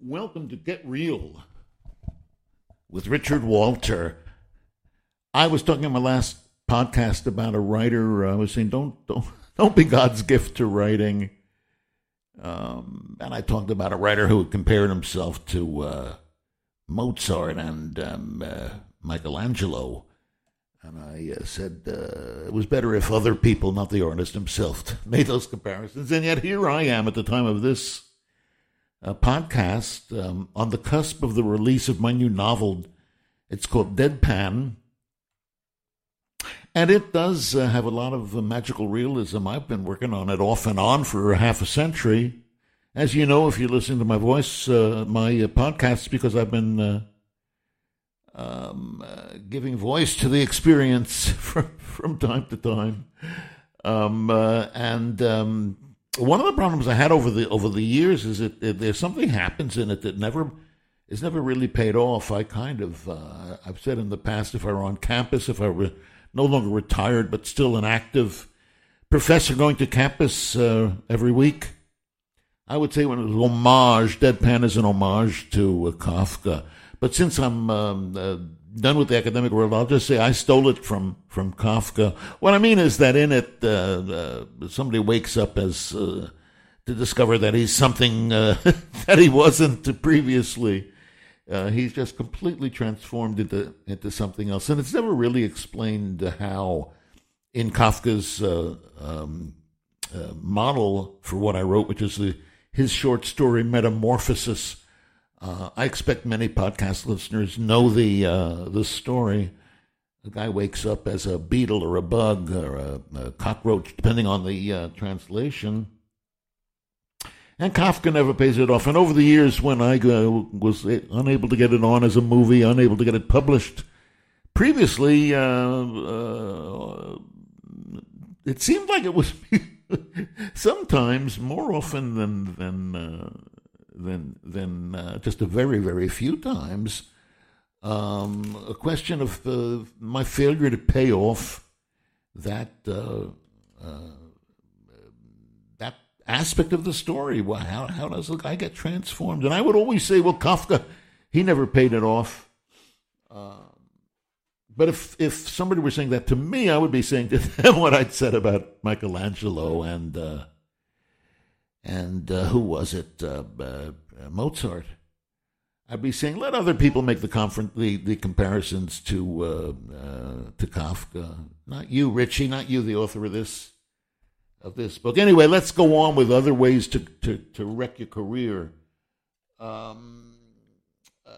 Welcome to Get Reel with Richard Walter. I was talking in my last podcast about a writer. I was saying, don't don't don't be God's gift to writing. Um, and I talked about a writer who compared himself to uh, Mozart and um, uh, Michelangelo. And I uh, said uh, it was better if other people, not the artist himself, made those comparisons. And yet here I am at the time of this uh, podcast um, on the cusp of the release of my new novel. It's called Deadpan. And it does uh, have a lot of uh, magical realism. I've been working on it off and on for half a century. As you know, if you listen to my voice, uh, my uh, podcasts, because I've been uh, um, giving voice to the experience from, from time to time. Um, and um, one of the problems I had over the over the years is that there's something happens in it that never is never really paid off. I kind of I've said in the past, if I were on campus, if I were no longer retired, but still an active professor going to campus uh, every week. I would say when it was homage, Deadpan is an homage to uh, Kafka. But since I'm um, uh, done with the academic world, I'll just say I stole it from, from Kafka. What I mean is that in it, uh, uh, somebody wakes up as uh, to discover that he's something that he wasn't previously. Uh, he's just completely transformed into into something else, and it's never really explained how. In Kafka's uh, um, uh, model for what I wrote, which is the, his short story Metamorphosis, uh, I expect many podcast listeners know the uh, the story. The guy wakes up as a beetle or a bug or a, a cockroach, depending on the uh, translation and Kafka never pays it off. And over the years, when I was unable to get it on as a movie, unable to get it published, previously, uh, uh, it seemed like it was sometimes more often than than uh, than than uh, just a very very few times. Um, a question of uh, my failure to pay off that that aspect of the story. Well, how, how does the guy get transformed? And I would always say, well, Kafka, he never paid it off. Uh, but if if somebody were saying that to me, I would be saying to them what I'd said about Michelangelo and uh, and uh, who was it, uh, uh, Mozart. I'd be saying let other people make the confer- the, the comparisons to uh, to Kafka, not you, Richie, not you, the author of this of this book. Anyway, let's go on with other ways to, to, to wreck your career. Um, uh,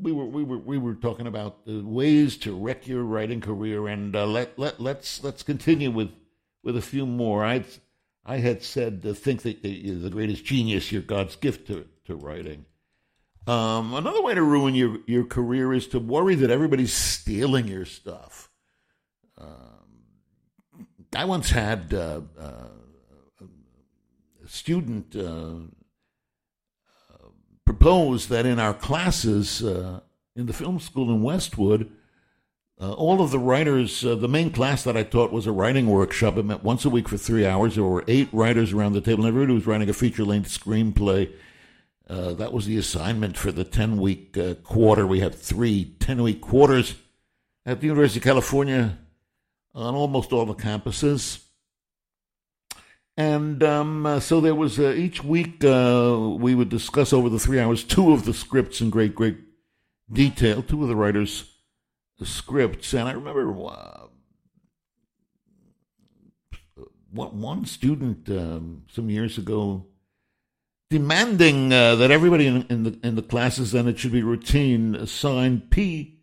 we were we were we were talking about the ways to wreck your writing career, and uh, let let let's let's continue with with a few more. I I had said to think that you're the greatest genius, you're God's gift to to writing. Um, another way to ruin your your career is to worry that everybody's stealing your stuff. Uh, I once had uh, uh, a student uh, propose that in our classes uh, in the film school in Westwood, uh, all of the writers, uh, the main class that I taught was a writing workshop. It met once a week for three hours. There were eight writers around the table, and everybody was writing a feature length screenplay. that was the assignment for the 10 week quarter. We had three 10 week quarters at the University of California on almost all the campuses. And um, uh, so there was uh, each week uh, we would discuss over the three hours two of the scripts in great, great detail, two of the writers' scripts. And I remember uh, one student um, some years ago demanding uh, that everybody in, in, the in the classes, and it should be routine, sign P.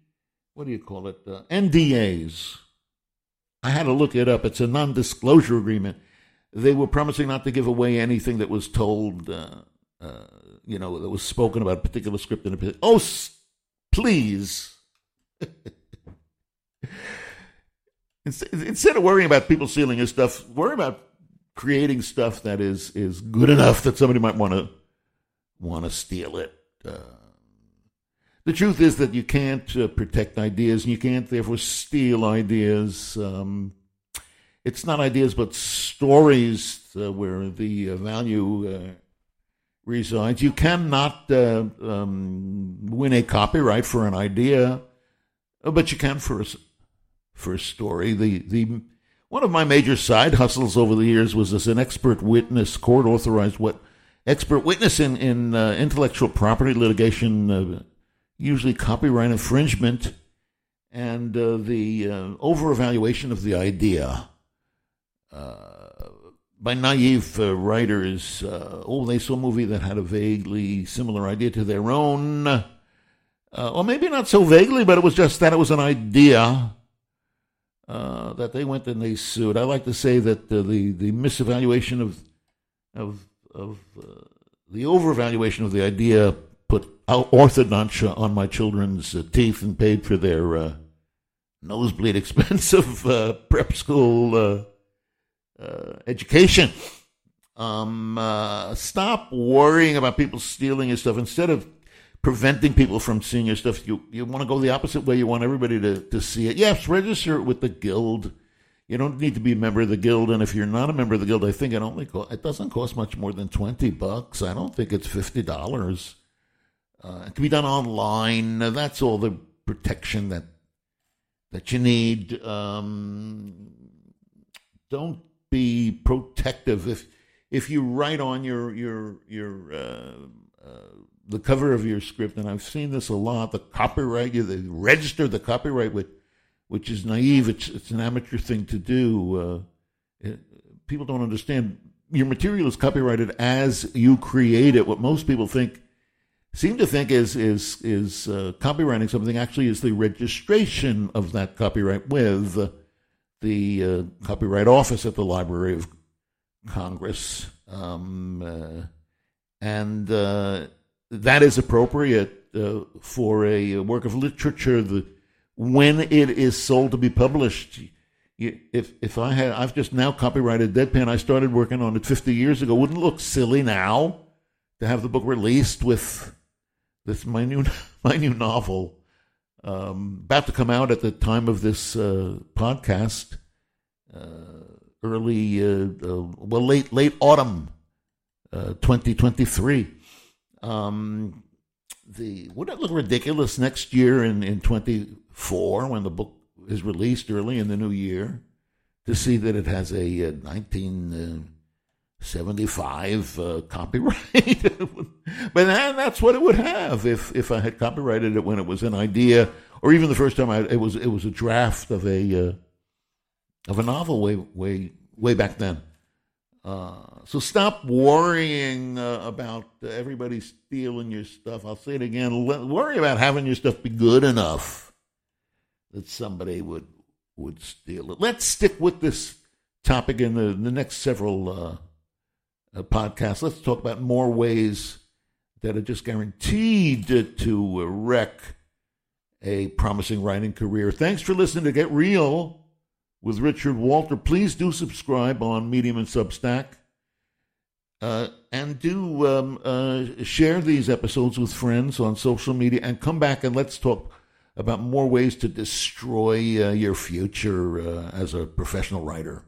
What do you call it? Uh, NDAs I had to look it up. It's a non disclosure agreement. They were promising not to give away anything that was told, uh, uh, you know, that was spoken about a particular script in a particular. Oh, please. Instead of worrying about people stealing your stuff, worry about creating stuff that is is good enough that somebody might want to want to steal it. Uh, the truth is that you can't uh, protect ideas and you can't therefore steal ideas. Um, it's not ideas but stories uh, where the uh, value uh, resides. You cannot uh, um, win a copyright for an idea, but you can for a, a story. The the one of my major side hustles over the years was as an expert witness, court authorized what expert witness in in uh, intellectual property litigation, uh, usually copyright infringement, and uh, the uh, over evaluation of the idea uh, by naive uh, writers. oh, they saw a movie that had a vaguely similar idea to their own. Or maybe not so vaguely, but it was just that it was an idea uh, that they went and they sued. I like to say that uh, the the misevaluation of of of uh, the overvaluation of the idea put orthodontia on my children's uh, teeth and paid for their uh, nosebleed expensive uh, prep school education. Um, stop worrying about people stealing your stuff instead of preventing people from seeing your stuff. You you want to go the opposite way. You want everybody to, to see it. Yes, register it with the guild. You don't need to be a member of the guild, and if you're not a member of the guild, I think it only co- it doesn't cost much more than twenty bucks. I don't think it's fifty dollars. Uh, it can be done online. That's all the protection that that you need. Um, don't be protective if if you write on your your your uh, the cover of your script, and I've seen this a lot. The copyright, you they register the copyright with, which is naive. It's it's an amateur thing to do. Uh, it, people don't understand. Your material is copyrighted as you create it. What most people think, seem to think, is is is uh, copyrighting something. Actually, is the registration of that copyright with the uh, Copyright Office at the Library of Congress. Um, uh, and uh, that is appropriate uh, for a work of literature the, when it is sold to be published. If if I had, I've just now copyrighted Deadpan. I started working on it 50 years ago. Wouldn't look silly now to have the book released with this my new my new novel um, about to come out at the time of this uh, podcast, uh, early uh, uh well late late autumn, uh, 2023. Um, the wouldn't it look ridiculous next year in in 24 when the book is released early in the new year to see that it has a, a 1975 uh, copyright? but that's what it would have if if I had copyrighted it when it was an idea, or even the first time I, it was it was a draft of a uh, of a novel way way way back then. Uh, so stop worrying uh, about everybody stealing your stuff. I'll say it again. worry about having your stuff be good enough that somebody would would steal it. Let's stick with this topic in the, the next several uh, uh, podcasts. Let's talk about more ways that are just guaranteed to, to wreck a promising writing career. Thanks for listening to Get Reel with Richard Walter. Please do subscribe on Medium and Substack. Uh, and do um, uh, share these episodes with friends on social media and come back and let's talk about more ways to destroy uh, your future uh, as a professional writer.